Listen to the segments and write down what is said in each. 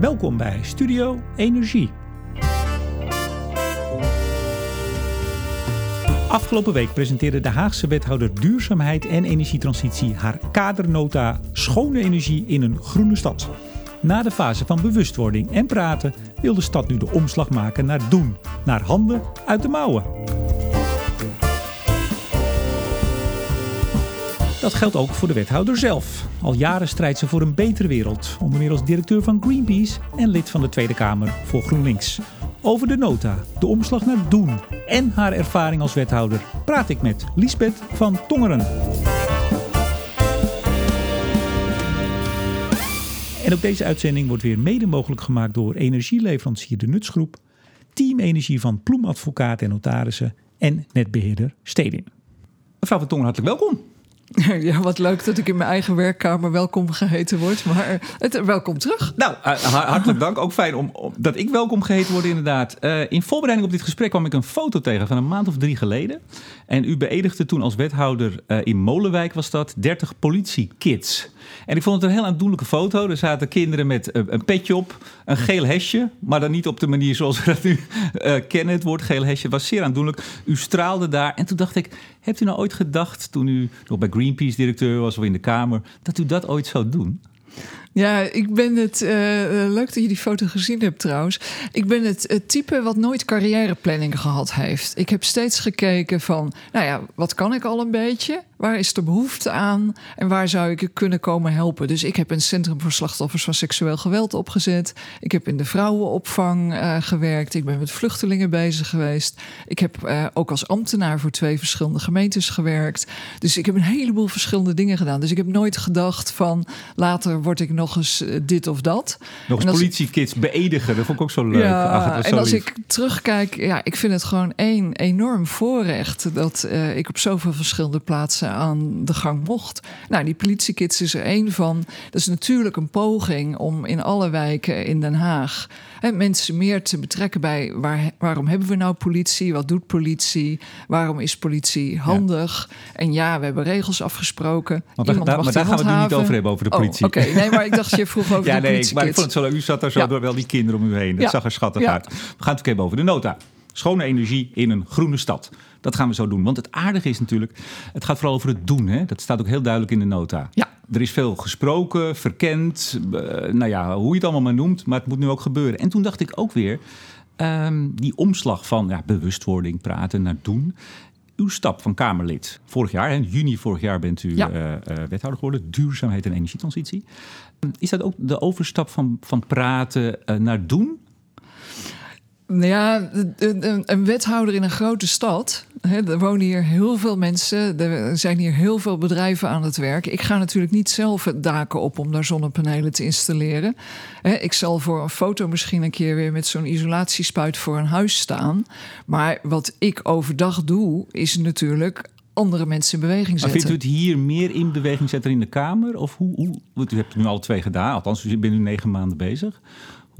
Welkom bij Studio Energie. Afgelopen week presenteerde de Haagse wethouder Duurzaamheid en Energietransitie haar kadernota Schone Energie in een groene stad. Na de fase van bewustwording en praten wil de stad nu de omslag maken naar doen, naar handen uit de mouwen. Dat geldt ook voor de wethouder zelf. Al jaren strijdt ze voor een betere wereld, onder meer als directeur van Greenpeace en lid van de Tweede Kamer voor GroenLinks. Over de nota, de omslag naar doen en haar ervaring als wethouder praat ik met Liesbeth van Tongeren. En ook deze uitzending wordt weer mede mogelijk gemaakt door energieleverancier De Nutsgroep, Team Energie van Ploemadvocaat en Notarissen en netbeheerder Stedin. Mevrouw van Tongeren, hartelijk welkom. Ja, wat leuk dat ik in mijn eigen werkkamer welkom geheten word. Maar het, welkom terug. Nou, uh, hartelijk dank. Ook fijn om, dat ik welkom geheten word, inderdaad. Uh, in voorbereiding op dit gesprek kwam ik een foto tegen van een maand of drie geleden. En u beëdigde toen als wethouder uh, in Molenwijk, was dat, 30 politiekids. En ik vond het een heel aandoenlijke foto. Er zaten kinderen met een petje op, een geel hesje. Maar dan niet op de manier zoals we dat nu kennen. Het woord geel hesje was zeer aandoenlijk. U straalde daar. En toen dacht ik, hebt u nou ooit gedacht, toen u nog bij Greenpeace-directeur was of in de Kamer, dat u dat ooit zou doen? Ja, ik ben het. Uh, leuk dat je die foto gezien hebt trouwens. Ik ben het, type wat nooit carrièreplanning gehad heeft. Ik heb steeds gekeken van, nou ja, wat kan ik al een beetje? Waar is er behoefte aan? En waar zou ik kunnen komen helpen? Dus ik heb een Centrum voor Slachtoffers van Seksueel Geweld opgezet. Ik heb in de vrouwenopvang uh, gewerkt. Ik ben met vluchtelingen bezig geweest. Ik heb ook als ambtenaar voor twee verschillende gemeentes gewerkt. Dus ik heb een heleboel verschillende dingen gedaan. Dus ik heb nooit gedacht van later word ik nog eens dit of dat. Nog eens politiekids beedigen, dat vond ik ook zo leuk. Ja, Ach, en als lief. ik terugkijk, ja, ik vind het gewoon één enorm voorrecht dat uh, ik op zoveel verschillende plaatsen aan de gang mocht. Nou, die politiekids is er één van. Dat is natuurlijk een poging om in alle wijken in Den Haag hè, mensen meer te betrekken bij waar, waarom hebben we nou politie? Wat doet politie? Waarom is politie handig? Ja. En ja, we hebben regels afgesproken. Maar, daar, maar daar gaan we het nu niet over hebben, over de politie. Oh, Oké, okay. nee, maar ik dacht je vroeg over ja, de nee, maar ik vond het zo. U zat daar zo ja. door wel die kinderen om u heen. Dat ja. zag er schattig uit. We gaan het ook hebben over de nota. Schone energie in een groene stad. Dat gaan we zo doen. Want het aardige is natuurlijk, het gaat vooral over het doen. Hè? Dat staat ook heel duidelijk in de nota. Ja. Er is veel gesproken, verkend, uh, nou ja, hoe je het allemaal maar noemt. Maar het moet nu ook gebeuren. En toen dacht ik ook weer, um, die omslag van ja, bewustwording, praten naar doen uw stap van Kamerlid vorig jaar, in juni vorig jaar bent u ja. uh, uh, wethouder geworden, duurzaamheid en energietransitie. Is dat ook de overstap van, van praten naar doen? Nou ja, een, een wethouder in een grote stad. Hè, er wonen hier heel veel mensen. Er zijn hier heel veel bedrijven aan het werk. Ik ga natuurlijk niet zelf het daken op om daar zonnepanelen te installeren. Hè, ik zal voor een foto misschien een keer weer met zo'n isolatiespuit voor een huis staan. Maar wat ik overdag doe, is natuurlijk andere mensen in beweging zetten. Maar vindt u het hier meer in beweging zetten in de Kamer? Of hoe, hoe, want u hebt het nu alle twee gedaan, althans u bent nu negen maanden bezig.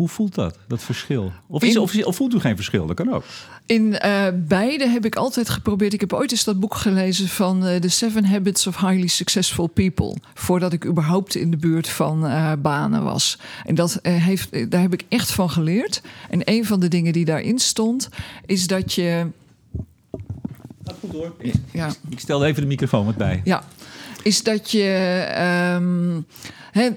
Hoe voelt dat, dat verschil? Of, is, in, of, of, voelt u geen verschil? Dat kan ook. In uh, beide heb ik altijd geprobeerd. Ik heb ooit eens dat boek gelezen van uh, The Seven Habits of Highly Successful People. Voordat ik überhaupt in de buurt van uh, banen was. En dat, heeft, daar heb ik echt van geleerd. En een van de dingen die daarin stond, is dat je. Gaat goed hoor. Ja. Ik stel even de microfoon wat bij. Ja, is dat je. He,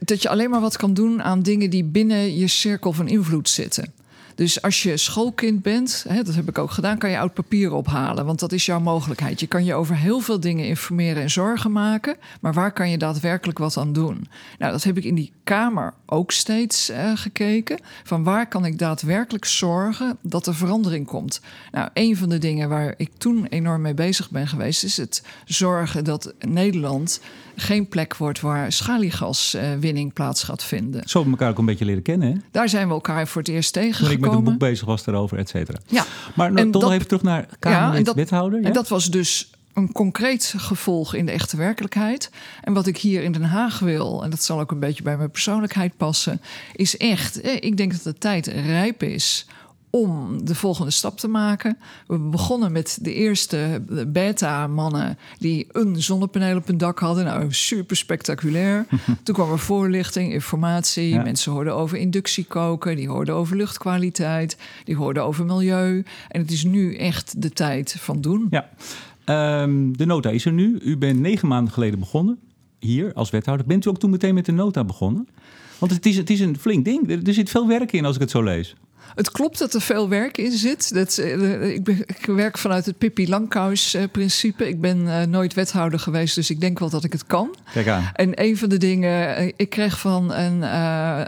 dat je alleen maar wat kan doen aan dingen die binnen je cirkel van invloed zitten. Dus als je schoolkind bent, hè, dat heb ik ook gedaan, kan je oud papier ophalen. Want dat is jouw mogelijkheid. Je kan je over heel veel dingen informeren en zorgen maken. Maar waar kan je daadwerkelijk wat aan doen? Nou, dat heb ik in die kamer ook steeds uh, gekeken. Van waar kan ik daadwerkelijk zorgen dat er verandering komt? Nou, een van de dingen waar ik toen enorm mee bezig ben geweest, is het zorgen dat Nederland geen plek wordt waar schaliegaswinning plaats gaat vinden. Zo hebben we elkaar ook een beetje leren kennen. Hè? Daar zijn we elkaar voor het eerst tegengekomen. Toen ik met een boek bezig was daarover, et cetera. Ja. Maar nou, toch even terug naar Kamerlid ja? En dat was dus een concreet gevolg in de echte werkelijkheid. En wat ik hier in Den Haag wil, en dat zal ook een beetje bij mijn persoonlijkheid passen, is echt, ik denk dat de tijd rijp is om de volgende stap te maken. We begonnen met de eerste beta-mannen die een zonnepaneel op hun dak hadden. Nou, super spectaculair. Toen kwam er voorlichting, informatie. Mensen hoorden over inductiekoken, die hoorden over luchtkwaliteit, die hoorden over milieu. En het is nu echt de tijd van doen. Ja. Ehm, de nota is er nu. U bent negen maanden geleden begonnen hier als wethouder. Bent u ook toen meteen met de nota begonnen? Want het is, het is een flink ding. Er zit veel werk in als ik het zo lees. Het klopt dat er veel werk in zit. Dat, uh, ik, ben, ik, werk vanuit het Pippi Langkous-principe. ik ben uh, nooit wethouder geweest, dus ik denk wel dat ik het kan. Kijk aan. En een van de dingen, ik kreeg van een,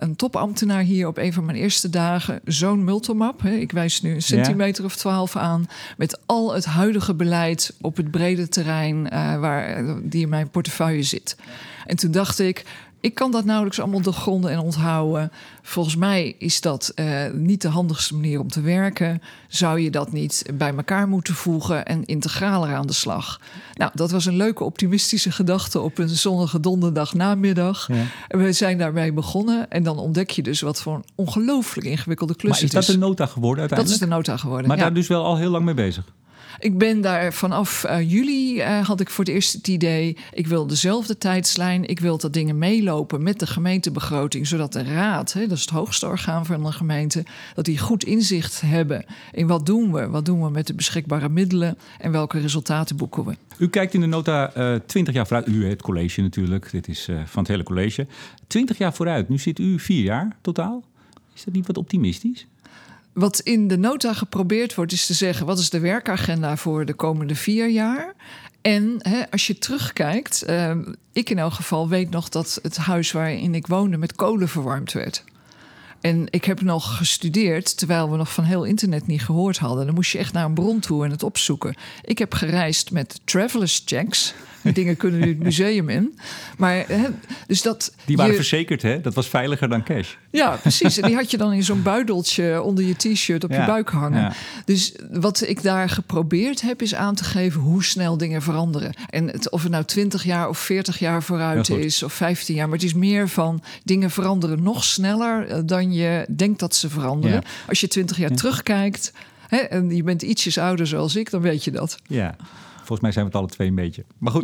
een topambtenaar hier op een van mijn eerste dagen zo'n multimap. Hè. Ik wijs nu een centimeter ja. of twaalf aan. Met al het huidige beleid op het brede terrein waar, die in mijn portefeuille zit. En toen dacht ik, ik kan dat nauwelijks allemaal doorgronden en onthouden. Volgens mij is dat uh, niet de handigste manier om te werken. Zou je dat niet bij elkaar moeten voegen en integraler aan de slag? Nou, dat was een leuke optimistische gedachte op een zonnige donderdag namiddag. Ja. We zijn daarbij begonnen. En dan ontdek je dus wat voor een ongelooflijk ingewikkelde klus maar is dat de nota geworden uiteindelijk? Dat is de nota geworden, Maar ja. daar dus wel al heel lang mee bezig? Ik ben daar vanaf uh, juli uh, had ik voor het eerst het idee. Ik wil dezelfde tijdslijn. Ik wil dat dingen meelopen met de gemeentebegroting. Zodat de raad, hè, dat is het hoogste orgaan van de gemeente, dat die goed inzicht hebben in wat doen we. Wat doen we met de beschikbare middelen en welke resultaten boeken we. U kijkt in de nota uh, 20 jaar vooruit. U, het college natuurlijk. Dit is van het hele college. 20 jaar vooruit. Nu zit u vier jaar totaal. Is dat niet wat optimistisch? Wat in de nota geprobeerd wordt, is te zeggen: wat is de werkagenda voor de komende vier jaar? En hè, als je terugkijkt, uh, ik in elk geval weet nog dat het huis waarin ik woonde met kolen verwarmd werd. En ik heb nog gestudeerd terwijl we nog van heel internet niet gehoord hadden. Dan moest je echt naar een bron toe en het opzoeken. Ik heb gereisd met travelers checks. Dingen kunnen nu het museum in. Maar, hè, dus dat die waren je, verzekerd, hè? Dat was veiliger dan cash. Ja, precies. En die had je dan in zo'n buideltje onder je t-shirt op ja, je buik hangen. Ja. Dus wat ik daar geprobeerd heb, is aan te geven hoe snel dingen veranderen. En het, of het nou 20 jaar of 40 jaar vooruit is, of 15 jaar. Maar het is meer van dingen veranderen nog sneller dan je denkt dat ze veranderen. Als je 20 jaar terugkijkt hè, en je bent ietsjes ouder zoals ik, dan weet je dat. Ja. Volgens mij zijn we het alle twee een beetje. Maar goed,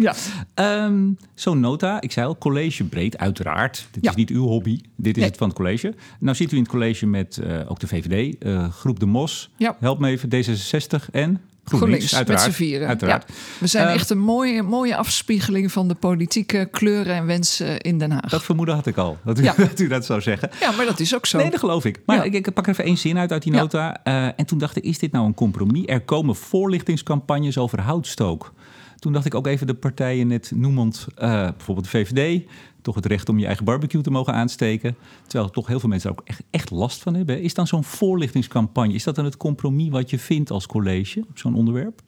ja. um, zo'n nota, ik zei al, college breed, uiteraard. Dit ja. is niet uw hobby, dit is nee. het van het college. Nou zit u in het college met uh, ook de VVD, uh, Groep de Mos, ja. help me even, D66 en... GroenLinks, uiteraard. met z'n vieren. Uiteraard. Ja. We zijn Uh, echt een mooie, mooie afspiegeling van de politieke kleuren en wensen in Den Haag. Dat vermoeden had ik al, dat u, Ja. dat, u dat zou zeggen. Ja, maar dat is ook zo. Nee, dat geloof ik. Maar Ja. ik, ik pak er even één zin uit uit die nota. Eh, en toen dacht ik, is dit nou een compromis? Er komen voorlichtingscampagnes over houtstook. Toen dacht ik ook even de partijen net noemend, eh, bijvoorbeeld de VVD... toch het recht om je eigen barbecue te mogen aansteken. Terwijl toch heel veel mensen er ook echt, echt last van hebben. Is dan zo'n voorlichtingscampagne, is dat dan het compromis wat je vindt als college op zo'n onderwerp?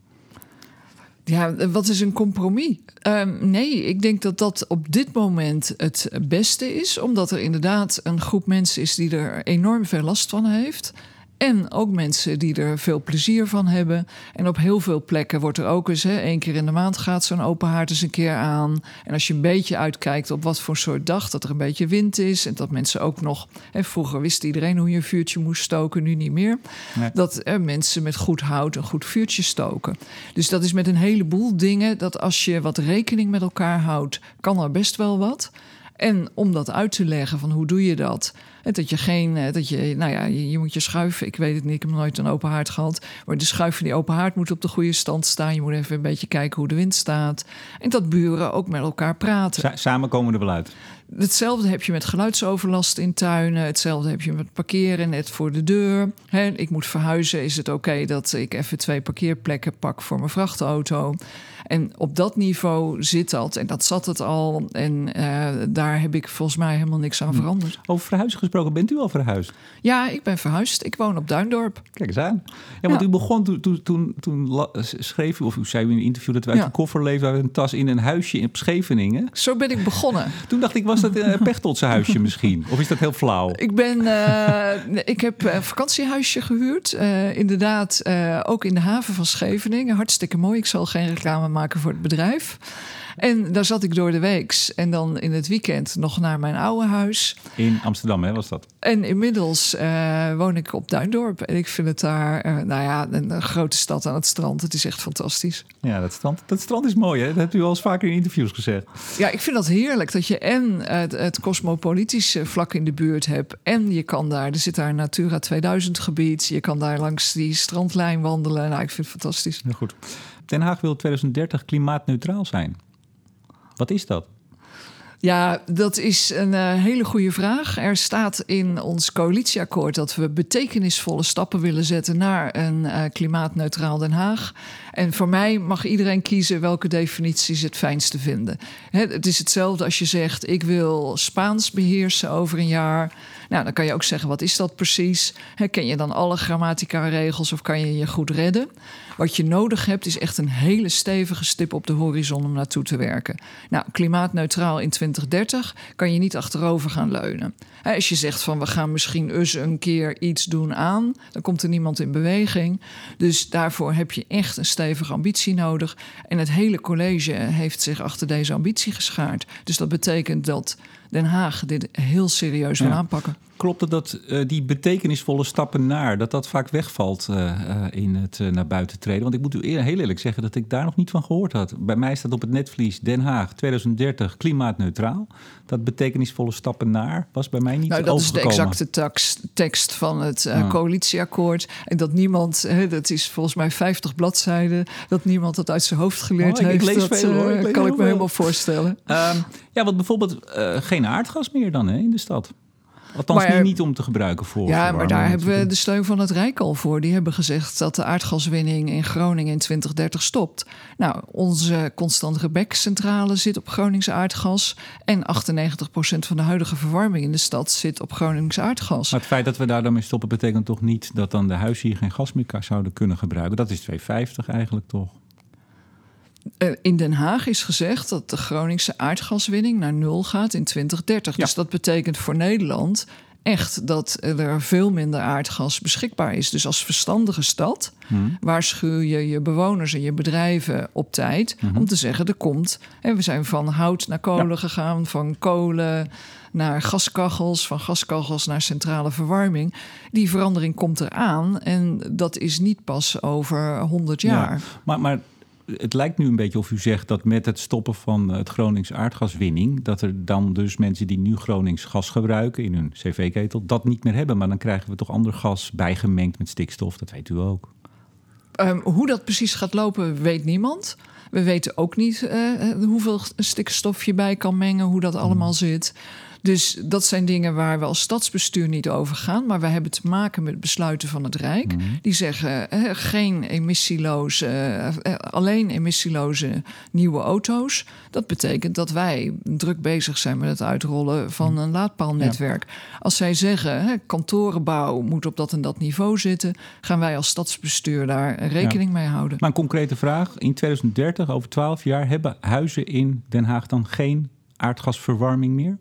Ja, wat is een compromis? Ehm, nee, ik denk dat dat op dit moment het beste is, omdat er inderdaad een groep mensen is die er enorm veel last van heeft. En ook mensen die er veel plezier van hebben. En op heel veel plekken wordt er ook eens, hè, één keer in de maand gaat zo'n open haard eens een keer aan. En als je een beetje uitkijkt op wat voor soort dag, dat er een beetje wind is. En dat mensen ook nog, hè, vroeger wist iedereen hoe je een vuurtje moest stoken, nu niet meer. Nee. Dat er mensen met goed hout een goed vuurtje stoken. Dus dat is met een heleboel dingen dat als je wat rekening met elkaar houdt, kan er best wel wat. En om dat uit te leggen van hoe doe je dat? En dat je geen, eh, dat je, nou ja, je, je moet je schuiven. Ik weet het niet, ik heb nooit een open haard gehad. Maar de schuif van die open haard moet op de goede stand staan. Je moet even een beetje kijken hoe de wind staat. En dat buren ook met elkaar praten. Sa- samen komen er wel uit. Hetzelfde heb je met geluidsoverlast in tuinen. Hetzelfde heb je met parkeren net voor de deur. Hè, ik moet verhuizen. Is het oké dat ik even twee parkeerplekken pak voor mijn vrachtauto? En op dat niveau zit dat. En dat zat het al. En eh, daar heb ik volgens mij helemaal niks aan veranderd. Over verhuizen gesproken, bent u al verhuisd? Ja, ik ben verhuisd. Ik woon op Duindorp. Kijk eens aan. Ja, want Ja. u begon toen, toen, toen, toen schreef u, of u zei u in een interview dat we uit Ja. een koffer leefden, uit een tas in een huisje in Scheveningen. Zo ben ik begonnen. Toen dacht ik, was dat een Pechtolse huisje misschien? Of is dat heel flauw? Ik, ben, eh, ik heb een vakantiehuisje gehuurd. Eh, inderdaad, eh, ook in de haven van Scheveningen. Hartstikke mooi. Ik zal geen reclame maken voor het bedrijf. En daar zat ik door de weeks. En dan in het weekend nog naar mijn oude huis. In Amsterdam, hè, was dat? En inmiddels uh, woon ik op Duindorp. En ik vind het daar, uh, nou ja, een, een, grote stad aan het strand. Het is echt fantastisch. Ja, dat strand, dat strand is mooi, hè? Dat hebt u al eens vaker in interviews gezegd. Ja, ik vind dat heerlijk. Dat je en het, het cosmopolitische vlak in de buurt hebt. En je kan daar, er zit daar een Natura 2000 gebied. Je kan daar langs die strandlijn wandelen. Nou, ik vind het fantastisch. Heel goed. Den Haag wil 2030 klimaatneutraal zijn. Wat is dat? Ja, dat is een uh, hele goede vraag. Er staat in ons coalitieakkoord dat we betekenisvolle stappen willen zetten naar een uh, klimaatneutraal Den Haag. En voor mij mag iedereen kiezen welke definities het fijnste vinden. het is hetzelfde als je zegt: ik wil Spaans beheersen over een jaar. Nou, dan kan je ook zeggen: wat is dat precies? Ken je dan alle grammatica-regels of kan je je goed redden? Wat je nodig hebt is echt een hele stevige stip op de horizon om naartoe te werken. Nou, klimaatneutraal in 2030 kan je niet achterover gaan leunen. Als je zegt van we gaan misschien eens een keer iets doen aan, dan komt er niemand in beweging. Dus daarvoor heb je echt een stevige ambitie nodig. En het hele college heeft zich achter deze ambitie geschaard. Dus dat betekent dat Den Haag dit heel serieus wil aanpakken. Klopt het dat uh, die betekenisvolle stappen naar, dat dat vaak wegvalt uh, uh, in het naar buiten treden? Want ik moet u eer, heel eerlijk zeggen dat ik daar nog niet van gehoord had. Bij mij staat op het netvlies Den Haag 2030 klimaatneutraal. Dat betekenisvolle stappen naar was bij mij niet nou, dat is de exacte tax, tekst van het ja. coalitieakkoord. En dat niemand, hè, dat is volgens mij 50 bladzijden, dat niemand dat uit zijn hoofd geleerd oh, ik, heeft. Ik lees dat veel, hoor. Ik kan ik me helemaal voorstellen. Um, ja, want bijvoorbeeld geen aardgas meer dan hè, in de stad. Althans, maar, niet, niet, om te gebruiken voor. Ja, maar daar hebben we de steun van het Rijk al voor. Die hebben gezegd dat de aardgaswinning in Groningen in 2030 stopt. Nou, onze Constant Rebek-centrale zit op Gronings aardgas. En 98% van de huidige verwarming in de stad zit op Gronings aardgas. Maar het feit dat we daar dan mee stoppen, betekent toch niet dat dan de huizen hier geen gas meer zouden kunnen gebruiken? Dat is 250 eigenlijk toch? In Den Haag is gezegd dat de Groningse aardgaswinning naar nul gaat in 2030. Ja. Dus dat betekent voor Nederland echt dat er veel minder aardgas beschikbaar is. Dus als verstandige stad hmm. waarschuw je je bewoners en je bedrijven op tijd hmm. om te zeggen: er komt. En we zijn van hout naar kolen ja. gegaan, van kolen naar gaskachels, van gaskachels naar centrale verwarming. Die verandering komt eraan en dat is niet pas over 100 jaar. Ja, maar, maar het lijkt nu een beetje of u zegt dat met het stoppen van het Gronings aardgaswinning, dat er dan dus mensen die nu Gronings gas gebruiken in hun cv-ketel, dat niet meer hebben. Maar dan krijgen we toch ander gas bijgemengd met stikstof, dat weet u ook. Um, hoe dat precies gaat lopen, weet niemand. We weten ook niet uh, hoeveel stikstof je bij kan mengen, hoe dat allemaal hmm. zit. Dus dat zijn dingen waar we als stadsbestuur niet over gaan. Maar we hebben te maken met besluiten van het Rijk. Mm. Die zeggen eh, geen emissieloze, eh, alleen emissieloze nieuwe auto's. Dat betekent dat wij druk bezig zijn met het uitrollen van een laadpaalnetwerk. Ja. Als zij zeggen kantorenbouw moet op dat en dat niveau zitten, gaan wij als stadsbestuur daar rekening ja. mee houden. Maar een concrete vraag: in 2030, over 12 jaar, hebben huizen in Den Haag dan geen aardgasverwarming meer?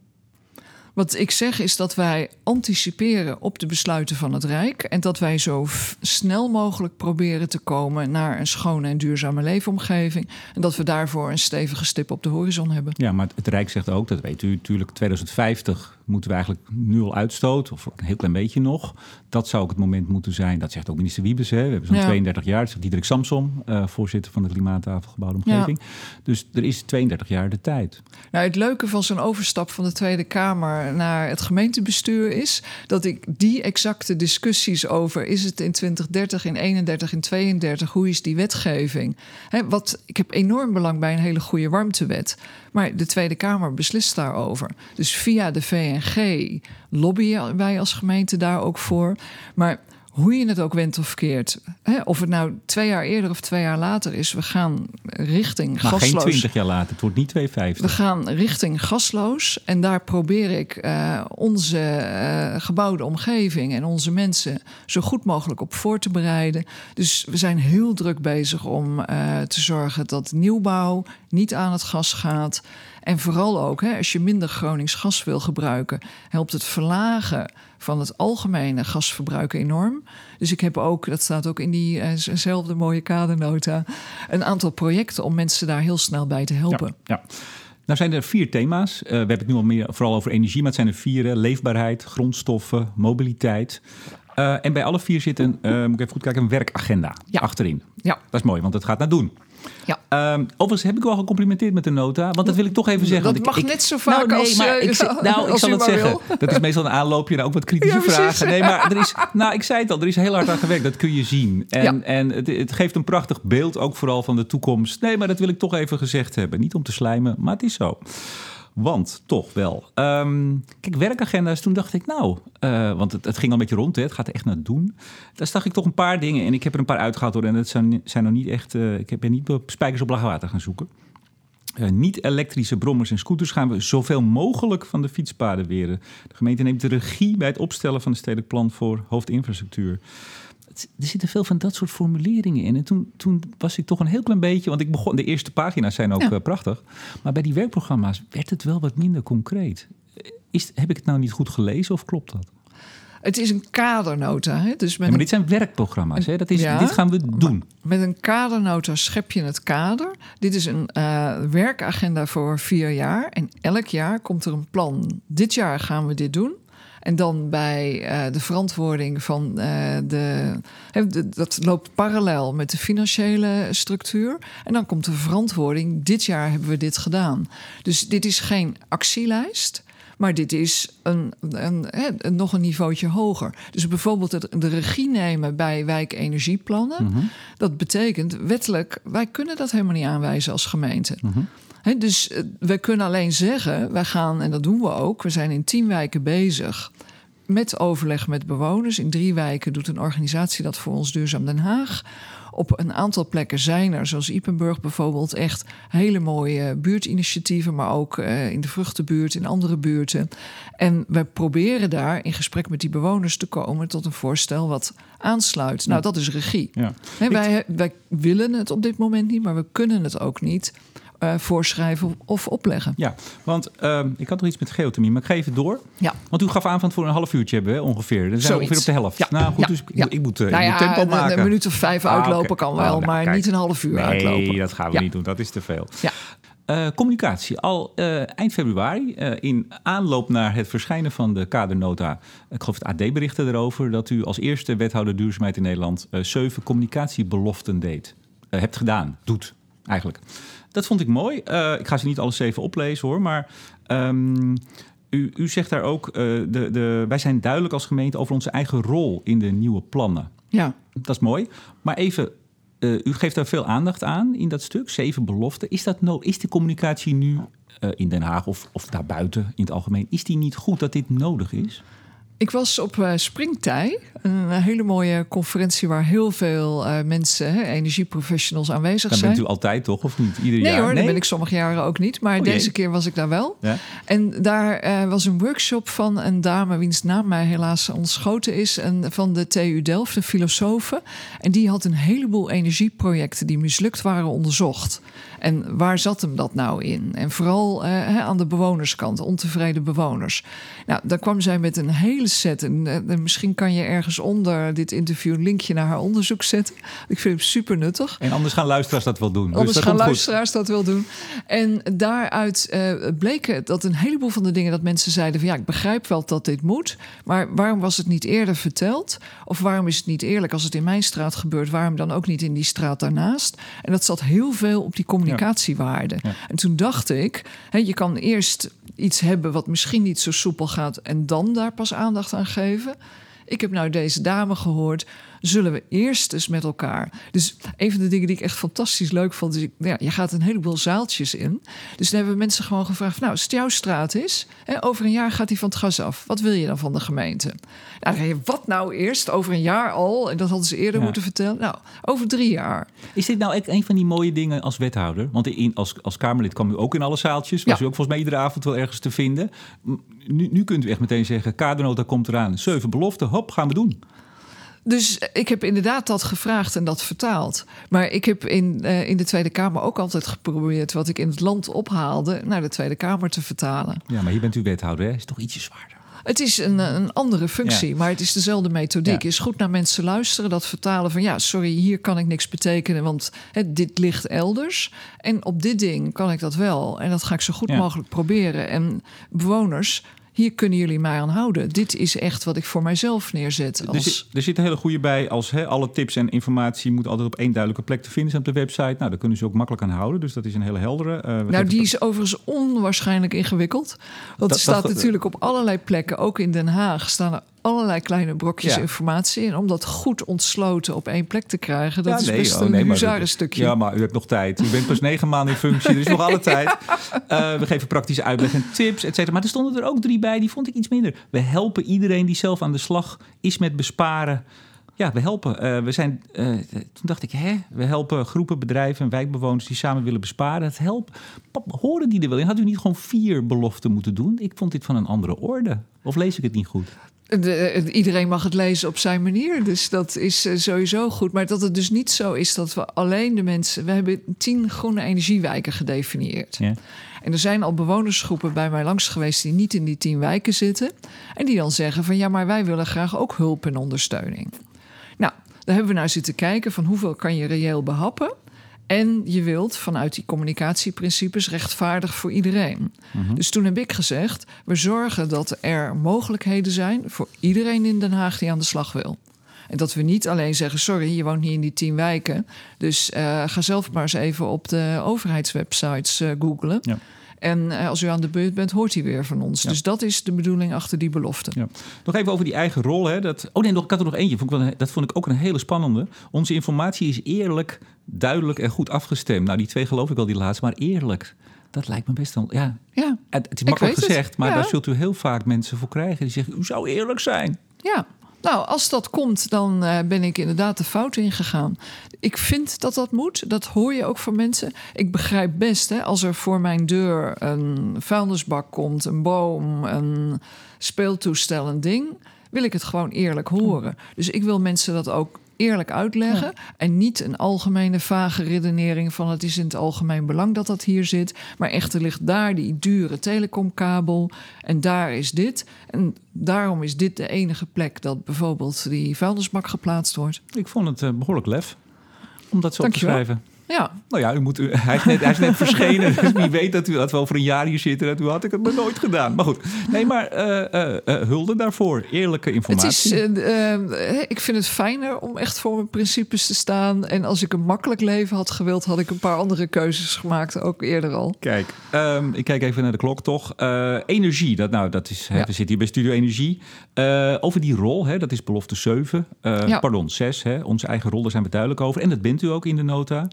Wat ik zeg is dat wij anticiperen op de besluiten van het Rijk. En dat wij zo snel mogelijk proberen te komen naar een schone en duurzame leefomgeving. En dat we daarvoor een stevige stip op de horizon hebben. Ja, maar het Rijk zegt ook, dat weet u natuurlijk, 2050 moeten we eigenlijk nul uitstoot, of een heel klein beetje nog. Dat zou ook het moment moeten zijn. Dat zegt ook minister Wiebes. Hè. We hebben zo'n ja. 32 jaar. Dat zegt Diederik Samsom, uh, voorzitter van de Klimaattafel Gebouwde Omgeving. Ja. Dus er is 32 jaar de tijd. Nou, het leuke van zo'n overstap van de Tweede Kamer naar het gemeentebestuur is dat ik die exacte discussies over is het in 2030, in 31, in 32, hoe is die wetgeving? Hè, wat, ik heb enorm belang bij een hele goede warmtewet. Maar de Tweede Kamer beslist daarover. Dus via de VNG lobbyen wij als gemeente daar ook voor. Maar hoe je het ook went of keert. Hè, of het nou twee jaar eerder of twee jaar later is, we gaan richting maar gasloos. geen twintig jaar later, het wordt niet 250. We gaan richting gasloos en daar probeer ik uh, onze uh, gebouwde omgeving en onze mensen zo goed mogelijk op voor te bereiden. Dus we zijn heel druk bezig om uh, te zorgen dat nieuwbouw niet aan het gas gaat. En vooral ook, hè, als je minder Gronings gas wil gebruiken, helpt het verlagen van het algemene gasverbruik enorm. Dus ik heb ook, dat staat ook in diezelfde mooie kadernota, een aantal projecten om mensen daar heel snel bij te helpen. Ja, ja. Nou zijn er vier thema's. Uh, we hebben het nu al meer vooral over energie, maar het zijn er vier: leefbaarheid, grondstoffen, mobiliteit. Uh, en bij alle vier zit een, uh, moet ik even goed kijken, een werkagenda ja. achterin. Ja. Dat is mooi, want het gaat naar doen. Ja. Um, overigens heb ik wel gecomplimenteerd met de nota, want dat wil ik toch even zeggen. Dat mag ik, net zo vaak nou, nee, als, maar uh, ik, nou, ik zal het zeggen. wil. Dat is meestal een aanloopje naar ook wat kritische Ja, vragen. Nee, maar er is, nou, ik zei het al, er is heel hard aan gewerkt. Dat kun je zien. En, Ja. en het, het geeft een prachtig beeld, ook vooral van de toekomst. Nee, maar dat wil ik toch even gezegd hebben. Niet om te slijmen, maar het is zo. Want toch wel. Ehm, kijk, werkagenda's, toen dacht ik, nou, eh, want het, het ging al een beetje rond, hè, het gaat echt naar doen. Daar zag ik toch een paar dingen en ik heb er een paar uitgehaald hoor. En dat zijn, zijn nog niet echt, eh, ik er niet spijkers op laag water gaan zoeken. Eh, niet-elektrische brommers en scooters gaan we zoveel mogelijk van de fietspaden weren. De gemeente neemt de regie bij het opstellen van een stedelijk plan voor hoofdinfrastructuur. Er zitten veel van dat soort formuleringen in. En toen, toen was ik toch een heel klein beetje... want ik begon, de eerste pagina's zijn ook Ja. eh, prachtig. Maar bij die werkprogramma's werd het wel wat minder concreet. Is, heb ik het nou niet goed gelezen of klopt dat? Het is een kadernota. Hè? Dus met, Ja, maar dit zijn werkprogramma's. Hè? Dat is, Ja. Dit gaan we doen. met een kadernota schep je het kader. Dit is een eh, werkagenda voor vier jaar. En elk jaar komt er een plan. Dit jaar gaan we dit doen. En dan bij eh, de verantwoording van eh, de, Dat loopt parallel met de financiële structuur. En dan komt de verantwoording. Dit jaar hebben we dit gedaan. Dus dit is geen actielijst. Maar dit is een, een, een- nog een niveautje hoger. Dus bijvoorbeeld het, de regie nemen bij wijkenergieplannen. Mhm. Dat betekent wettelijk, wij kunnen dat helemaal niet aanwijzen als gemeente. Mhm. Dus eh, we kunnen alleen zeggen, wij gaan, en dat doen we ook, we zijn in tien wijken bezig met overleg met bewoners. In drie wijken doet een organisatie dat voor ons Duurzaam Den Haag. Op een aantal plekken zijn er, zoals Ipenburg bijvoorbeeld, echt hele mooie buurtinitiatieven, maar ook eh, in de vruchtenbuurt, in andere buurten. En we proberen daar in gesprek met die bewoners te komen tot een voorstel wat aansluit. Nou, dat is regie. Ja. Wij, wij willen het op dit moment niet, maar we kunnen het ook niet eh, voorschrijven of opleggen. Ja, want ehm, ik had nog iets met geothermie, maar ik ga even door. Ja. Want u gaf aan van het voor een half uurtje hebben, hè, ongeveer. Dan zijn we ongeveer op de helft. Ja. Nou goed, Ja. dus ik, Ja. ik moet, eh, Nou ik moet tempo maken. Een minuut of vijf Ah, uitlopen kan wel, Oh, nou, maar kijk. niet een half uur nee, uitlopen. dat gaan we niet doen. Dat is te veel. Ja. Eh, communicatie. Al eind februari, in aanloop naar het verschijnen van de kadernota... ik geloof het AD berichtte erover... dat u als eerste wethouder duurzaamheid in Nederland... zeven communicatiebeloften deed. Hebt gedaan, doet eigenlijk. Dat vond ik mooi. Eh, ik ga ze niet alle zeven oplezen hoor, maar... ehm, u, u zegt daar ook, eh, de, de, wij zijn duidelijk als gemeente over onze eigen rol in de nieuwe plannen. Ja. Dat is mooi. Maar even, eh, u geeft daar veel aandacht aan in dat stuk, zeven beloften. Is, dat no is de communicatie nu in Den Haag of, of daarbuiten in het algemeen, is die niet goed dat dit nodig is? Ik was op eh, Springtij, een hele mooie conferentie waar heel veel eh, mensen, hè, energieprofessionals aanwezig Dan zijn. bent u altijd toch, of niet? Ieder Nee jaar? hoor, dat ben ik sommige jaren ook niet. Maar Oh, jee. deze keer was ik daar wel. Ja? En daar eh, was een workshop van een dame wiens naam mij helaas ontschoten is. En van de TU Delft, een filosofe. En die had een heleboel energieprojecten die mislukt waren onderzocht. En waar zat hem dat nou in? En vooral eh, aan de bewonerskant, ontevreden bewoners. Nou, daar kwam zij met een hele set. En, eh, misschien kan je ergens onder dit interview een linkje naar haar onderzoek zetten. Ik vind het super nuttig. En anders gaan luisteraars dat wel doen. Dus Anders gaan komt goed. luisteraars dat wel doen. En daaruit eh bleek dat een heleboel van de dingen dat mensen zeiden: van ja, ik begrijp wel dat dit moet, maar waarom was het niet eerder verteld? Of waarom is het niet eerlijk als het in mijn straat gebeurt? Waarom dan ook niet in die straat daarnaast? En dat zat heel veel op die communicatiewaarde. Ja. En toen dacht ik: hè, je kan eerst iets hebben wat misschien niet zo soepel gaat en dan daar pas aandacht aan geven. Ik heb nou deze dame gehoord. Zullen we eerst eens met elkaar. Dus een van de dingen die ik echt fantastisch leuk vond. Is, ja, je gaat een heleboel zaaltjes in. Dus dan hebben we mensen gewoon gevraagd. Nou, als het jouw straat is. Hè, over een jaar gaat hij van het gas af. Wat wil je dan van de gemeente? Nou, dan ga je, wat nou eerst? Over een jaar al. En dat hadden ze eerder Ja. moeten vertellen. Nou, over drie jaar. Is dit nou echt een van die mooie dingen als wethouder? Want in, als, als Kamerlid kwam u ook in alle zaaltjes. Was Ja. u ook volgens mij iedere avond wel ergens te vinden. Nu, nu kunt u echt meteen zeggen, kadernota komt eraan. Zeven beloften, hop, gaan we doen. Dus ik heb inderdaad dat gevraagd en dat vertaald. Maar ik heb in, uh, in de Tweede Kamer ook altijd geprobeerd wat ik in het land ophaalde naar de Tweede Kamer te vertalen. Ja, maar hier bent u wethouder, hè? Is toch ietsje zwaarder? Het is een, een andere functie, maar het is dezelfde methodiek. Ja. Is goed naar mensen luisteren, dat vertalen van ja, sorry, hier kan ik niks betekenen, want hè, dit ligt elders. En op dit ding kan ik dat wel. En dat ga ik zo goed ja. mogelijk proberen. En bewoners hier kunnen jullie mij aan houden. Dit is echt wat ik voor mijzelf neerzet. Als... Er, zit, er zit een hele goede bij als hè, alle tips en informatie moet altijd op één duidelijke plek te vinden zijn op de website. Nou, daar kunnen ze ook makkelijk aan houden. Dus dat is een hele heldere. Uh, nou, die is overigens onwaarschijnlijk ingewikkeld. Want er staat natuurlijk op allerlei plekken, ook in Den Haag, staan er allerlei kleine brokjes ja. informatie. En om dat goed ontsloten op één plek te krijgen, dat ja, nee, is best oh, een nee, stukje. Ja, maar u hebt nog tijd. U bent pas negen maanden in functie, is nog alle tijd. Uh, we geven praktische uitleg en tips, et cetera. Maar er stonden er ook drie bij, die vond ik iets minder. We helpen iedereen die zelf aan de slag is met besparen. Ja, we helpen. Uh, we zijn, uh, toen dacht ik, hè, we helpen groepen, bedrijven en wijkbewoners die samen willen besparen. Het helpt. Horen die er wel in? Had u niet gewoon vier beloften moeten doen? Ik vond dit van een andere orde. Of lees ik het niet goed? De, iedereen mag het lezen op zijn manier. Dus dat is eh, sowieso goed. Maar dat het dus niet zo is dat we alleen de mensen. We hebben tien groene energiewijken gedefinieerd. Ja. En er zijn al bewonersgroepen bij mij langs geweest die niet in die tien wijken zitten. En die dan zeggen van ja, maar wij willen graag ook hulp en ondersteuning. Nou, daar hebben we naar zitten kijken van hoeveel kan je reëel behappen. En je wilt vanuit die communicatieprincipes rechtvaardig voor iedereen. Mhm. Dus toen heb ik gezegd: we zorgen dat er mogelijkheden zijn voor iedereen in Den Haag die aan de slag wil. En dat we niet alleen zeggen: sorry, je woont niet in die tien wijken. Dus uh, ga zelf maar eens even op de overheidswebsites uh, googlen. Ja. En eh, als u aan de beurt bent, hoort hij weer van ons. Dus dat is de bedoeling achter die belofte. Ja. Nog even over die eigen rol. Hè. Dat, oh nee, nog, ik had er nog eentje. Vond ik wel, dat vond ik ook een hele spannende. Onze informatie is eerlijk, duidelijk en goed afgestemd. Nou, die twee geloof ik wel, die laatste. Maar eerlijk, dat lijkt me best wel. Ja, ja het, is makkelijk gezegd, maar daar zult u heel vaak mensen voor krijgen die zeggen: U zou eerlijk zijn. Ja, nou, als dat komt, dan uh, ben ik inderdaad de fout ingegaan. Ik vind dat dat moet. Dat hoor je ook van mensen. Ik begrijp best, hè, als er voor mijn deur een vuilnisbak komt, een boom, een speeltoestel, een ding, wil ik het gewoon eerlijk horen. Dus ik wil mensen dat ook eerlijk uitleggen. En niet een algemene vage redenering van het is in het algemeen belang dat dat hier zit. Maar echt, er ligt daar die dure telecomkabel. En daar is dit. En daarom is dit de enige plek dat bijvoorbeeld die vuilnisbak geplaatst wordt. Ik vond het uh, behoorlijk lef om dat zo op te schrijven. Ja. Nou ja, u moet, u, hij, is net, hij is net verschenen. Dus wie weet dat u dat wel voor een jaar hier zit. En toen had ik het maar nooit gedaan. Maar goed. Nee, maar uh, uh, hulde daarvoor. Eerlijke informatie. Het is, ik vind het fijner om echt voor mijn principes te staan. En als ik een makkelijk leven had gewild, had ik een paar andere keuzes gemaakt. Ook eerder al. Kijk, um, ik kijk even naar de klok toch. energie, dat, nou, dat is, ja. we zitten hier bij Studio Energie. over die rol, hè, dat is belofte 7. Ja. Pardon, 6. Hè, onze eigen rol, daar zijn we duidelijk over. En dat bent u ook in de nota.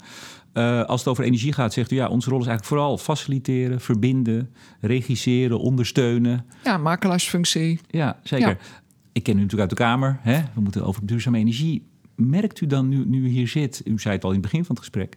Uh, als het over energie gaat, zegt u ja, onze rol is eigenlijk vooral faciliteren, verbinden, regisseren, ondersteunen. Ja, makelaarsfunctie. Ja, zeker. Ja. Ik ken u natuurlijk uit de Kamer. Hè? We moeten over duurzame energie. Merkt u dan nu, nu u hier zit, u zei het al in het begin van het gesprek,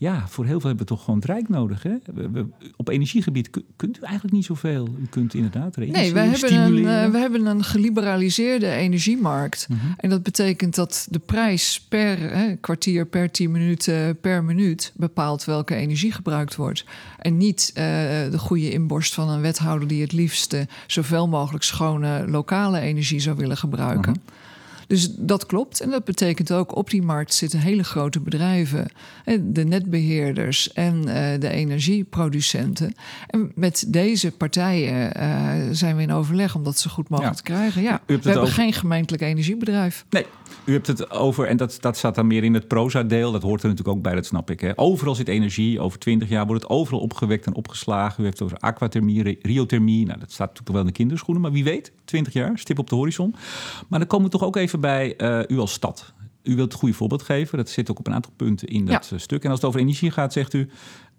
ja, voor heel veel hebben we toch gewoon het Rijk nodig. Hè? We, op energiegebied kunt u eigenlijk niet zoveel. U kunt inderdaad Nee, we hebben, een, uh, we hebben een geliberaliseerde energiemarkt. Mhm. En dat betekent dat de prijs per hè, kwartier, per tien minuten, per minuut bepaalt welke energie gebruikt wordt. En niet uh, de goede inborst van een wethouder die het liefst zoveel mogelijk schone lokale energie zou willen gebruiken. Mhm. Dus dat klopt. En dat betekent ook op die markt zitten hele grote bedrijven. De netbeheerders en eh, de energieproducenten. En met deze partijen uh, zijn we in overleg om dat zo goed mogelijk te krijgen. Ja, we hebben over... geen gemeentelijk energiebedrijf. Nee, u hebt het over, en dat, dat staat dan meer in het proza-deel. Dat hoort er natuurlijk ook bij, dat snap ik. Hè. Overal zit energie. Over twintig jaar wordt het overal opgewekt en opgeslagen. U heeft het over aquathermie, riothermie. Nou, dat staat natuurlijk wel in de kinderschoenen. Maar wie weet, twintig jaar, stip op de horizon. Maar dan komen we toch ook even bij uh, u als stad. U wilt het goede voorbeeld geven. Dat zit ook op een aantal punten in dat eh, stuk. En als het over energie gaat, zegt u...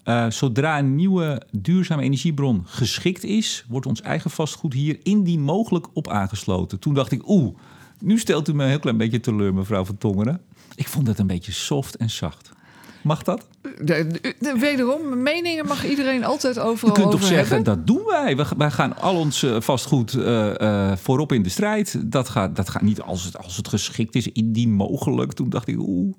Uh, zodra een nieuwe duurzame energiebron geschikt is, wordt ons eigen vastgoed hier indien mogelijk op aangesloten. Toen dacht ik, oeh, nu stelt u me een heel klein beetje teleur, mevrouw van Tongeren. Ik vond het een beetje soft en zacht. Mag dat? De, de- de- wederom, meningen mag iedereen altijd Je overal kunt toch zeggen, hebben. dat doen wij. We, wij gaan al ons eh, vastgoed eh, eh, voorop in de strijd. Dat gaat, dat gaat niet als het, als het geschikt is, indien mogelijk. Toen dacht ik, oeh.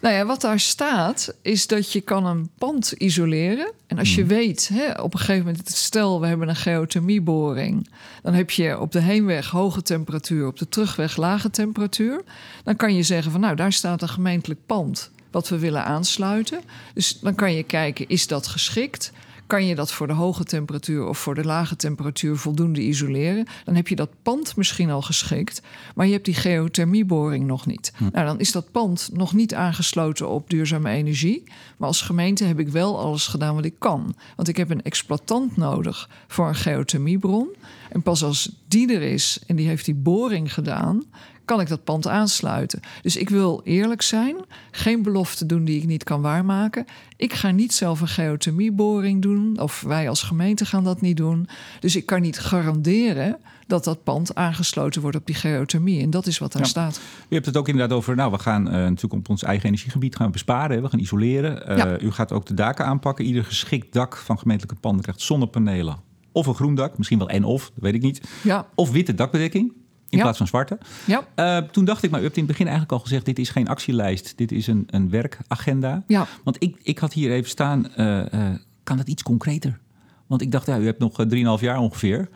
Nou ja, wat daar staat, is dat je kan een pand isoleren. En als je weet, hè, op een gegeven moment, stel we hebben een geothermieboring. Dan heb je op de heenweg hoge temperatuur, op de terugweg lage temperatuur. Dan kan je zeggen van nou, daar staat een gemeentelijk pand wat we willen aansluiten. Dus dan kan je kijken, is dat geschikt? Kan je dat voor de hoge temperatuur of voor de lage temperatuur voldoende isoleren? Dan heb je dat pand misschien al geschikt, maar je hebt die geothermieboring nog niet. Nou, dan is dat pand nog niet aangesloten op duurzame energie. Maar als gemeente heb ik wel alles gedaan wat ik kan. Want ik heb een exploitant nodig voor een geothermiebron. En pas als die er is en die heeft die boring gedaan, kan ik dat pand aansluiten. Dus ik wil eerlijk zijn, geen belofte doen die ik niet kan waarmaken. Ik ga niet zelf een geothermieboring doen, of wij als gemeente gaan dat niet doen. Dus ik kan niet garanderen dat dat pand aangesloten wordt op die geothermie. En dat is wat daar Ja. staat. U hebt het ook inderdaad over, nou, we gaan eh, natuurlijk op ons eigen energiegebied gaan besparen. Hè? We gaan isoleren. Eh, Ja. U gaat ook de daken aanpakken. Ieder geschikt dak van gemeentelijke panden krijgt zonnepanelen. Of een groen dak, misschien wel en of, dat weet ik niet. Ja, Of witte dakbedekking in Ja. plaats van zwarte. ja, Eh, toen dacht ik, maar u hebt in het begin eigenlijk al gezegd... dit is geen actielijst, dit is een, een werkagenda. ja. Want ik, ik had hier even staan, eh, eh, kan dat iets concreter? Want ik dacht, ja, u hebt nog eh, 3,5 jaar ongeveer.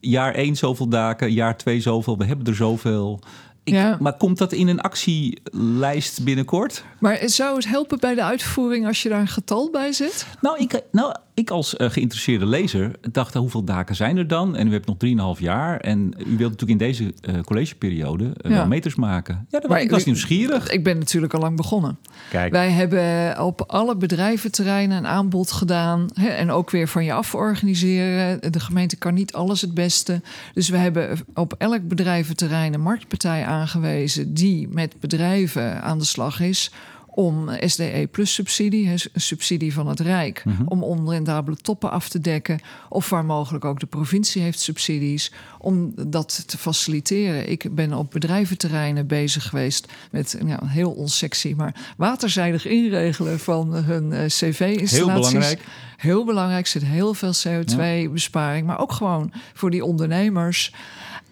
Jaar 1 zoveel daken, jaar 2 zoveel, we hebben er zoveel. Ik, Ja. Maar komt dat in een actielijst binnenkort? Maar zou het helpen bij de uitvoering als je daar een getal bij zet? Nou, ik, nou, ik als eh, geïnteresseerde lezer dacht, hoeveel daken zijn er dan? En u hebt nog 3,5 jaar. En u wilt natuurlijk in deze eh, collegeperiode eh, Ja. wel meters maken. Ja, dat, Maar ik was nieuwsgierig. Ik ben natuurlijk al lang begonnen. Kijk, Wij hebben op alle bedrijventerreinen een aanbod gedaan. Hè, en ook weer van je af organiseren. De gemeente kan niet alles het beste. Dus we hebben op elk bedrijventerrein een marktpartij aangewezen... die met bedrijven aan de slag is om SDE plus subsidie, een subsidie van het Rijk, om onrendabele toppen af te dekken. Of waar mogelijk ook de provincie heeft subsidies, om dat te faciliteren. Ik ben op bedrijventerreinen bezig geweest met ja, heel onsexy, maar waterzijdig inregelen van hun eh, cv-installaties. heel belangrijk. Heel belangrijk, zit heel veel CO2-besparing, maar ook gewoon voor die ondernemers.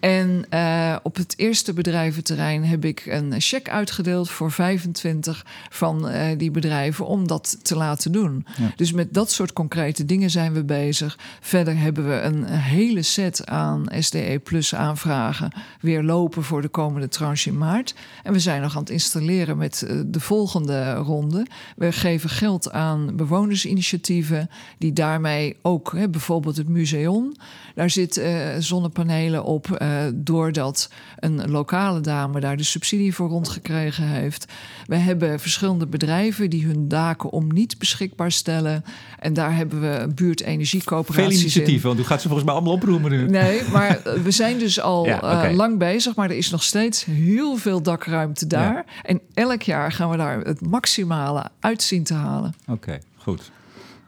En eh, op het eerste bedrijventerrein heb ik een cheque uitgedeeld voor 25 van eh, die bedrijven om dat te laten doen. Ja. Dus met dat soort concrete dingen zijn we bezig. Verder hebben we een hele set aan SDE Plus aanvragen weer lopen voor de komende tranche in maart. En we zijn nog aan het installeren met eh, de volgende ronde. We geven geld aan bewonersinitiatieven die daarmee ook, hè, bijvoorbeeld het museum, daar zitten zonnepanelen op, doordat een lokale dame daar de subsidie voor rondgekregen heeft. We hebben verschillende bedrijven die hun daken om niet beschikbaar stellen. En daar hebben we Veel buurtenergiecoöperaties in. initiatieven, want u gaat ze volgens mij allemaal oproemen nu. Nee, maar eh, we zijn dus al Ja, eh, lang bezig, maar er is nog steeds heel veel dakruimte daar. En elk jaar gaan we daar het maximale uit zien te halen. Oké, goed.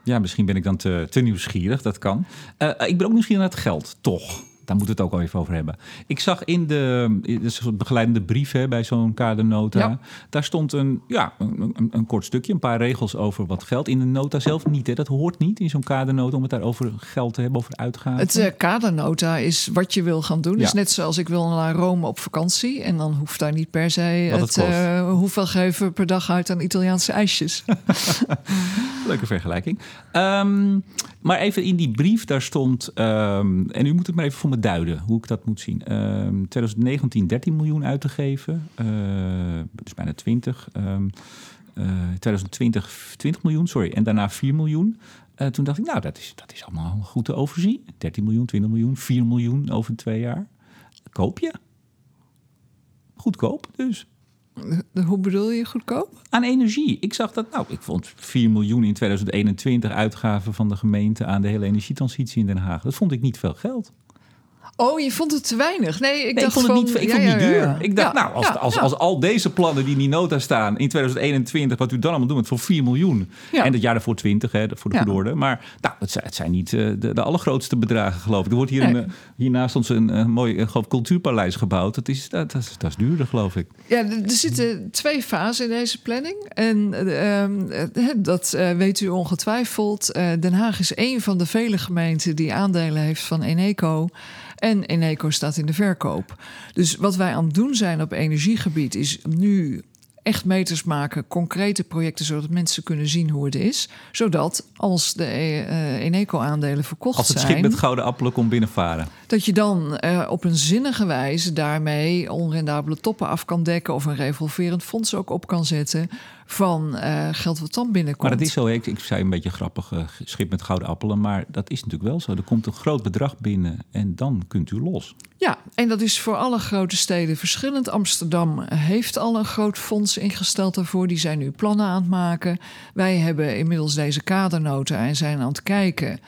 Ja, misschien ben ik dan te, te nieuwsgierig, dat kan. Eh, ik ben ook nieuwsgierig naar het geld, toch. Daar moeten we het ook al even over hebben. Ik zag in de in soort begeleidende brief hè, bij zo'n kadernota... Ja. daar stond een, ja, een, een, kort stukje, een paar regels over wat geld. In de nota zelf niet, hè. dat hoort niet in zo'n kadernota... om het daar over geld te hebben, over uitgaven. Het eh, kadernota is wat je wil gaan doen. Ja. is net zoals ik wil naar Rome op vakantie. En dan hoeft daar niet per se het het, eh, hoeveel geven per dag uit aan Italiaanse ijsjes. Leuke vergelijking. Ehm, maar even in die brief, daar stond... ehm, en u moet het maar even voor me duiden, hoe ik dat moet zien. Ehm 2019 13 miljoen uit te geven. dus bijna 20. Ehm, eh, 2020 20 miljoen, sorry. En daarna 4 miljoen. Eh, toen dacht ik, nou, dat is, dat is allemaal goed te overzien. 13 miljoen, 20 miljoen, 4 miljoen over twee jaar. Koop je? Goedkoop dus. Hoe bedoel je goedkoop? Aan energie. Ik zag dat, nou, ik vond 4 miljoen in 2021 uitgaven van de gemeente aan de hele energietransitie in Den Haag. Dat vond ik niet veel geld. Oh, je vond het te weinig? Nee, ik Nee, dacht ik vond het van, niet, ik ja, vond het ja, niet ja, duur. Ik dacht, Ja, nou, als, ja, als, ja. als al deze plannen die in die nota staan in 2021, wat u dan allemaal doet voor 4 miljoen. Ja. En het jaar daarvoor 20, hè, voor de Ja. goede orde. Maar nou, het, zijn, het zijn niet eh, de, de allergrootste bedragen, geloof ik. Er wordt hier Nee. een, eh, hiernaast ons een eh, mooi cultuurpaleis gebouwd. Dat is, dat, dat, is, dat is duurder, geloof ik. Ja, er zitten twee fasen in deze planning. En eh, ehm, eh, dat weet u ongetwijfeld. Den Haag is een van de vele gemeenten die aandelen heeft van Eneco. En Eneco staat in de verkoop. Dus wat wij aan het doen zijn op energiegebied is nu echt meters maken, concrete projecten, zodat mensen kunnen zien hoe het is. Zodat als de eh, Eneco-aandelen verkocht Als het zijn schip met gouden appelen komt binnenvaren. dat je dan eh, op een zinnige wijze daarmee onrendabele toppen af kan dekken of een revolverend fonds ook op kan zetten van eh, geld wat dan binnenkomt. Maar dat is zo, ik zei een beetje grappig, eh, schip met gouden appelen. Maar dat is natuurlijk wel zo. Er komt een groot bedrag binnen en dan kunt u los. Ja, en dat is voor alle grote steden verschillend. Amsterdam heeft al een groot fonds ingesteld daarvoor. Die zijn nu plannen aan het maken. Wij hebben inmiddels deze kadernota en zijn aan het kijken.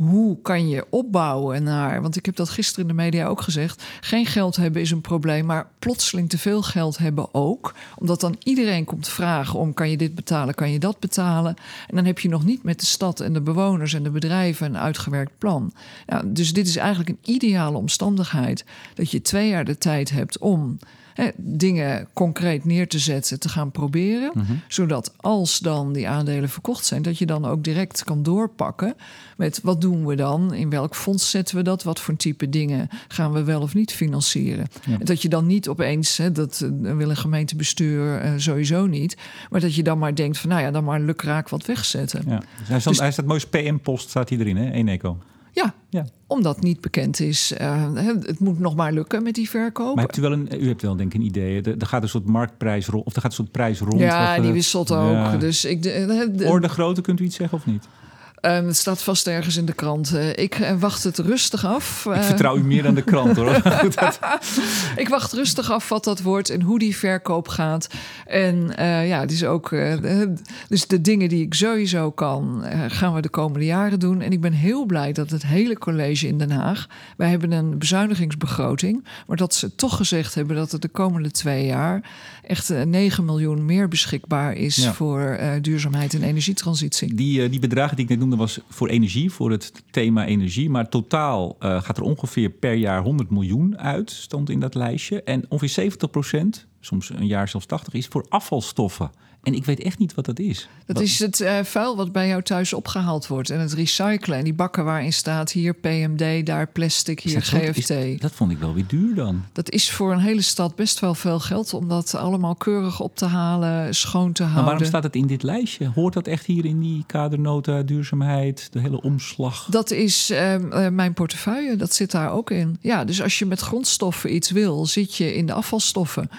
Hoe kan je opbouwen naar. Want ik heb dat gisteren in de media ook gezegd. Geen geld hebben is een probleem, maar plotseling te veel geld hebben ook. Omdat dan iedereen komt vragen om: kan je dit betalen, kan je dat betalen? En dan heb je nog niet met de stad en de bewoners en de bedrijven een uitgewerkt plan. Nou, dus dit is eigenlijk een ideale omstandigheid. Dat je twee jaar de tijd hebt om hè, dingen concreet neer te zetten, te gaan proberen. Zodat als dan die aandelen verkocht zijn, dat je dan ook direct kan doorpakken met wat doen we dan? In welk fonds zetten we dat? Wat voor type dingen gaan we wel of niet financieren? En dat je dan niet opeens, hè, dat eh, wil een gemeentebestuur eh, sowieso niet, maar dat je dan maar denkt van nou ja, dan maar lukraak wat wegzetten. Ja. Dus hij, staat, Dus- hij staat mooi PM-post, staat hij erin, hè? Eneco. Ja, Ja. omdat niet bekend is. eh, het moet nog maar lukken met die verkoop. Maar hebt u wel een, u hebt wel denk ik een idee. Er, er gaat een soort marktprijs rond, of er gaat een soort prijs rond. ja, wat, die eh, wisselt ook. ja. Dus ik, de, de- de- Orde grootte, kunt u iets zeggen of niet? Ehm, het staat vast ergens in de krant. Eh, ik eh, wacht het rustig af. Ik Eh, vertrouw u meer dan de krant hoor. Ik wacht rustig af wat dat wordt en hoe die verkoop gaat. En ja, is ook. dus de dingen die ik sowieso kan, gaan we de komende jaren doen. En ik ben heel blij dat het hele college in Den Haag. Wij hebben een bezuinigingsbegroting. Maar dat ze toch gezegd hebben dat er de komende twee jaar. echt eh, 9 miljoen meer beschikbaar is Ja. voor duurzaamheid en energietransitie. die, die bedragen die ik net noemde was voor energie, voor het thema energie. Maar totaal eh, gaat er ongeveer per jaar 100 miljoen uit, stond in dat lijstje. En ongeveer 70 procent, soms een jaar zelfs 80, is voor afvalstoffen. En ik weet echt niet wat dat is. Dat Wat- is het eh, vuil wat bij jou thuis opgehaald wordt. En het recyclen. En die bakken waarin staat hier PMD, daar plastic, hier dat GFT. is- dat vond ik wel weer duur dan. Dat is voor een hele stad best wel veel geld om dat allemaal keurig op te halen, schoon te Maar houden. waarom staat het in dit lijstje? Hoort dat echt hier in die kadernota, duurzaamheid, de hele omslag? Dat is ehm, eh, mijn portefeuille, dat zit daar ook in. Ja, dus als je met grondstoffen iets wil, zit je in de afvalstoffen.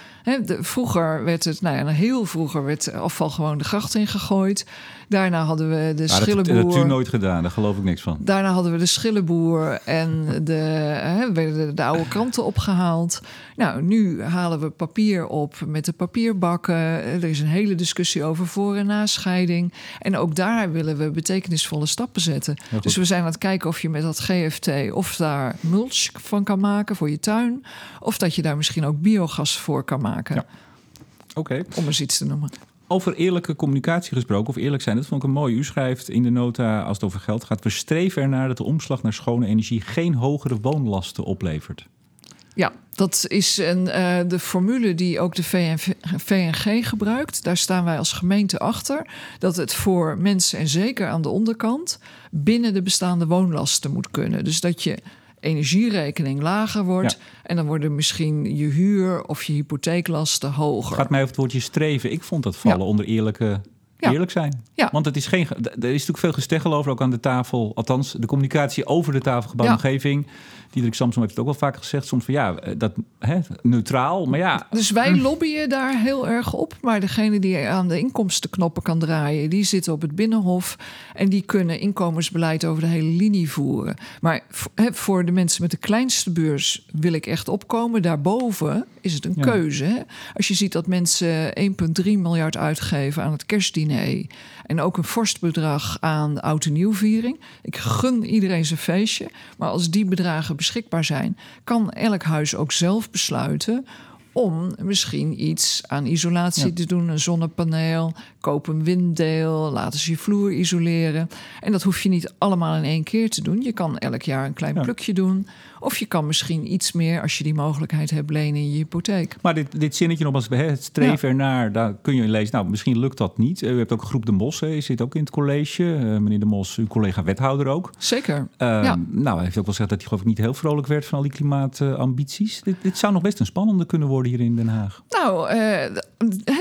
De, vroeger werd het, nou ja, heel vroeger werd afval gewoon de gracht ingegooid. Daarna hadden we de Maar dat, dat schillenboer. hebt u nooit gedaan, daar geloof ik niks van. Daarna hadden we de schillenboer en de, hè, werden de, de oude kranten opgehaald. Nou, nu halen we papier op met de papierbakken. Er is een hele discussie over voor- en nascheiding. En ook daar willen we betekenisvolle stappen zetten. Dus we zijn aan het kijken of je met dat GFT of daar mulch van kan maken voor je tuin. Of dat je daar misschien ook biogas voor kan maken. Ja. Oké. Om eens iets te noemen. Over eerlijke communicatie gesproken, of eerlijk zijn, dat vond ik een mooi. U schrijft in de nota, als het over geld gaat... we streven ernaar dat de omslag naar schone energie... geen hogere woonlasten oplevert. Ja, dat is een, eh, de formule die ook de VNG gebruikt. Daar staan wij als gemeente achter. Dat het voor mensen, en zeker aan de onderkant, binnen de bestaande woonlasten moet kunnen. Dus dat je energierekening lager wordt. Ja. En dan worden misschien je huur of je hypotheeklasten hoger. Het gaat mij over het woordje streven. Ik vond dat vallen Ja. onder eerlijke. Eerlijk zijn. Ja. Want het is geen, er is natuurlijk veel gesteggel over, ook aan de tafel. Althans, de communicatie over de tafelgebouwde Ja. omgeving. Diederik Samsom heeft het ook wel vaak gezegd. Soms van ja, eh, dat hè, neutraal. Maar ja, Dus wij lobbyen daar heel erg op. Maar degene die aan de inkomstenknoppen kan draaien, die zitten op het binnenhof. En die kunnen inkomensbeleid over de hele linie voeren. Maar voor de mensen met de kleinste beurs wil ik echt opkomen. Daarboven is het een Ja. keuze. Hè? Als je ziet dat mensen 1,3 miljard uitgeven aan het kerstdiner. Diner. En ook een vorstbedrag aan oud en nieuwviering. Ik gun iedereen zijn feestje. Maar als die bedragen beschikbaar zijn, kan elk huis ook zelf besluiten om misschien iets aan isolatie te doen. Een zonnepaneel, koop een winddeel, laten ze je vloer isoleren. En dat hoef je niet allemaal in één keer te doen. Je kan elk jaar een klein plukje doen. Of je kan misschien iets meer, als je die mogelijkheid hebt, lenen in je hypotheek. Maar dit, dit zinnetje nog als het streven ernaar, daar kun je lezen. Nou, misschien lukt dat niet. U hebt ook een groep De Mos, je zit ook in het college. Uh, meneer De Mos, uw collega wethouder ook. Zeker. Uh, ja. Nou, hij heeft ook wel gezegd dat hij geloof ik niet heel vrolijk werd van al die klimaatambities. dit, dit zou nog best een spannende kunnen worden hier in Den Haag. Nou,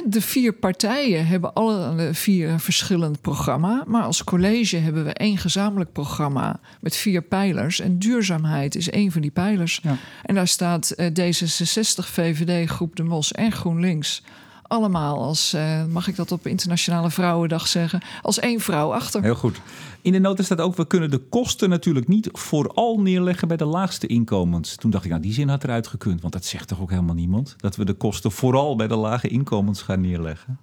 de vier partijen hebben alle vier een verschillend programma. Maar als college hebben we één gezamenlijk programma met vier pijlers. En duurzaamheid is één van die pijlers. Ja. En daar staat uh, D66, VVD, Groep de Mos en GroenLinks allemaal als, uh, mag ik dat op Internationale Vrouwendag zeggen, als één vrouw achter. Heel goed. In de nota staat ook, we kunnen de kosten natuurlijk niet vooral neerleggen bij de laagste inkomens. Toen dacht ik, nou die zin had eruit gekund, want dat zegt toch ook helemaal niemand? Dat we de kosten vooral bij de lage inkomens gaan neerleggen.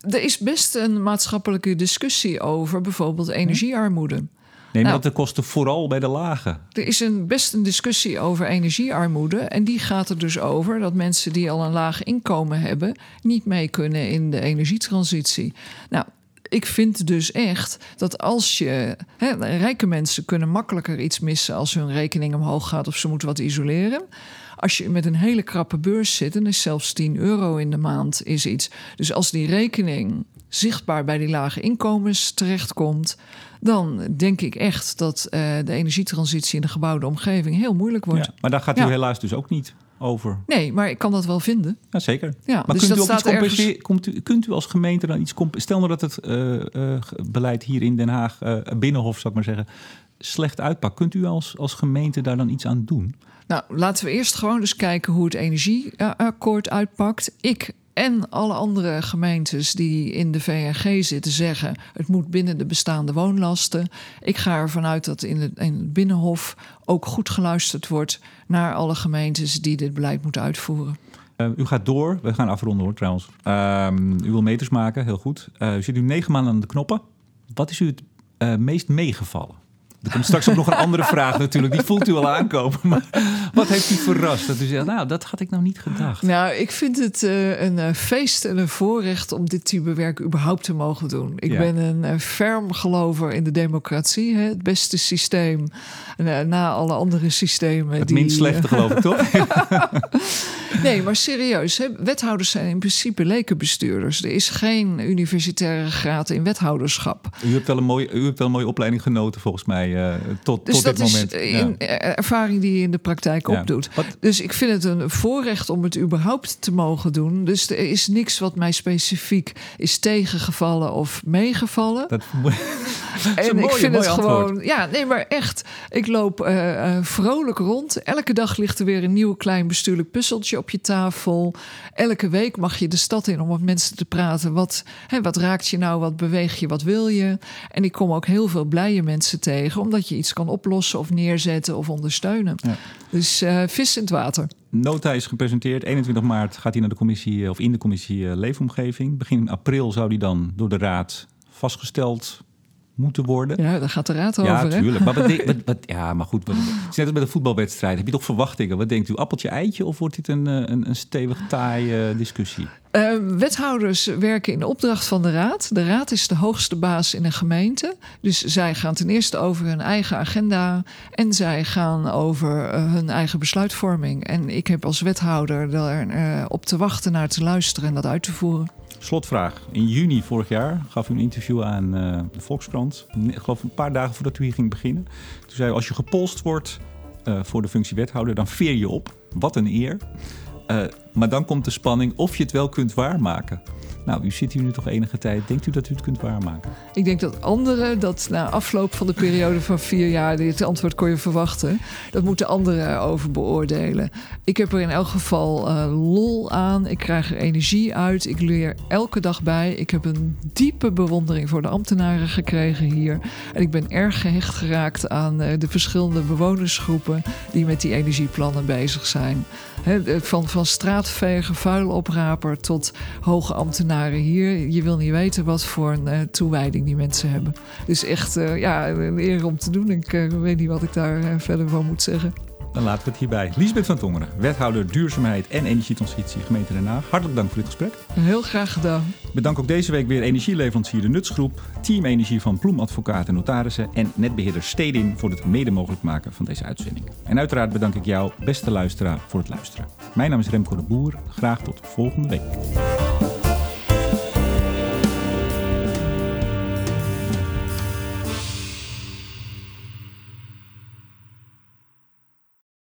Er is best een maatschappelijke discussie over bijvoorbeeld energiearmoede. Nee, maar nou, dat de kosten vooral bij de lage. Er is een, best een discussie over energiearmoede. En die gaat er dus over dat mensen die al een laag inkomen hebben... niet mee kunnen in de energietransitie. Nou, ik vind dus echt dat als je. Hè, rijke mensen kunnen makkelijker iets missen als hun rekening omhoog gaat of ze moeten wat isoleren. Als je met een hele krappe beurs zit, en is zelfs 10 euro in de maand is iets. Dus als die rekening zichtbaar bij die lage inkomens terechtkomt, dan denk ik echt dat uh, de energietransitie in de gebouwde omgeving heel moeilijk wordt. Ja, maar daar gaat u helaas dus ook niet over. Nee, maar ik kan dat wel vinden. Ja, zeker. Ja, maar dus kunt, u ook iets ergens... Komt u, kunt u als gemeente dan iets Stel nou dat het uh, uh, beleid hier in Den Haag, Binnenhof zou ik maar zeggen, slecht uitpakt. Kunt u als, als gemeente daar dan iets aan doen? Nou, laten we eerst gewoon eens kijken hoe het energieakkoord uitpakt. Ik en alle andere gemeentes die in de VNG zitten zeggen... het moet binnen de bestaande woonlasten. Ik ga ervan uit dat in het, in het Binnenhof ook goed geluisterd wordt... naar alle gemeentes die dit beleid moeten uitvoeren. Uh, u gaat door. We gaan afronden hoor trouwens. Uh, u wil meters maken, heel goed. Uh, u zit nu negen maanden aan de knoppen. Wat is u het uh, meest meegevallen? Er komt straks ook nog een andere vraag natuurlijk. Die voelt u al aankomen. Maar wat heeft u verrast? Dat u zegt, nou, dat had ik nou niet gedacht. Nou, ik vind het uh, een uh, feest en een voorrecht om dit type werk überhaupt te mogen doen. Ik ja. ben een uh, ferm gelover in de democratie. Hè? Het beste systeem na alle andere systemen. Het die, minst slechte geloof ik, toch? nee, maar serieus. Hè? Wethouders zijn in principe lekenbestuurders. Er is geen universitaire graad in wethouderschap. U hebt wel een mooie, u hebt wel een mooie opleiding genoten volgens mij uh, tot, dus tot dit moment. Dus dat is ervaring die je in de praktijk ja. opdoet. Wat? Dus ik vind het een voorrecht om het überhaupt te mogen doen. Dus er is niks wat mij specifiek is tegengevallen of meegevallen. Dat, en ik vind het gewoon, ja, nee, maar echt. Ik loop uh, vrolijk rond. Elke dag ligt er weer een nieuw klein bestuurlijk puzzeltje op je tafel. Elke week mag je de stad in om met mensen te praten. Wat, hè, wat raakt je nou? Wat beweeg je? Wat wil je? En ik kom ook heel veel blije mensen tegen, omdat je iets kan oplossen of neerzetten of ondersteunen. Ja. Dus uh, vis in het water. Nota is gepresenteerd. 21 maart gaat hij naar de commissie of in de commissie Leefomgeving. Begin april zou die dan door de raad vastgesteld moeten worden. Ja, daar gaat de raad over. Ja, tuurlijk. Maar wat, wat, ja, maar goed. Wat, het is net als bij de voetbalwedstrijd. Heb je toch verwachtingen? Wat denkt u? Appeltje, eitje? Of wordt dit een, eh, een, een stevig taai uh, discussie? Uh, wethouders werken in de opdracht van de raad. De raad is de hoogste baas in een gemeente. Dus zij gaan ten eerste over hun eigen agenda en zij gaan over uh, hun eigen besluitvorming. En ik heb als wethouder daar uh, op te wachten, naar te luisteren en dat uit te voeren. Slotvraag. In juni vorig jaar gaf u een interview aan uh, de Volkskrant. Ik geloof een paar dagen voordat u hier ging beginnen. Toen zei als je gepolst wordt uh, voor de functie wethouder, dan veer je op. Wat een eer. Uh, maar dan komt de spanning of je het wel kunt waarmaken. Nou, u zit hier nu toch enige tijd. Denkt u dat u het kunt waarmaken? Ik denk dat anderen dat na afloop van de periode van vier jaar, dit antwoord kon je verwachten, dat moeten anderen over beoordelen. Ik heb er in elk geval uh, lol aan. Ik krijg er energie uit. Ik leer elke dag bij. Ik heb een diepe bewondering voor de ambtenaren gekregen hier. En ik ben erg gehecht geraakt aan uh, de verschillende bewonersgroepen die met die energieplannen bezig zijn. Van, van straat straatveger, vuilopraper tot hoge ambtenaren hier. Je wil niet weten wat voor een uh, toewijding die mensen hebben. Dus echt uh, ja, een eer om te doen. Ik uh, weet niet wat ik daar verder van moet zeggen. Dan laten we het hierbij. Liesbeth van Tongeren, wethouder duurzaamheid en energietransitie gemeente Den Haag. Hartelijk dank voor dit gesprek. Heel graag gedaan. Bedank ook deze week weer energieleverancier De Nutsgroep, Team Energie van Ploemadvocaten en Notarissen en netbeheerder Stedin voor het mede mogelijk maken van deze uitzending. En uiteraard bedank ik jou, beste luisteraar, voor het luisteren. Mijn naam is Remco de Boer. Graag tot volgende week.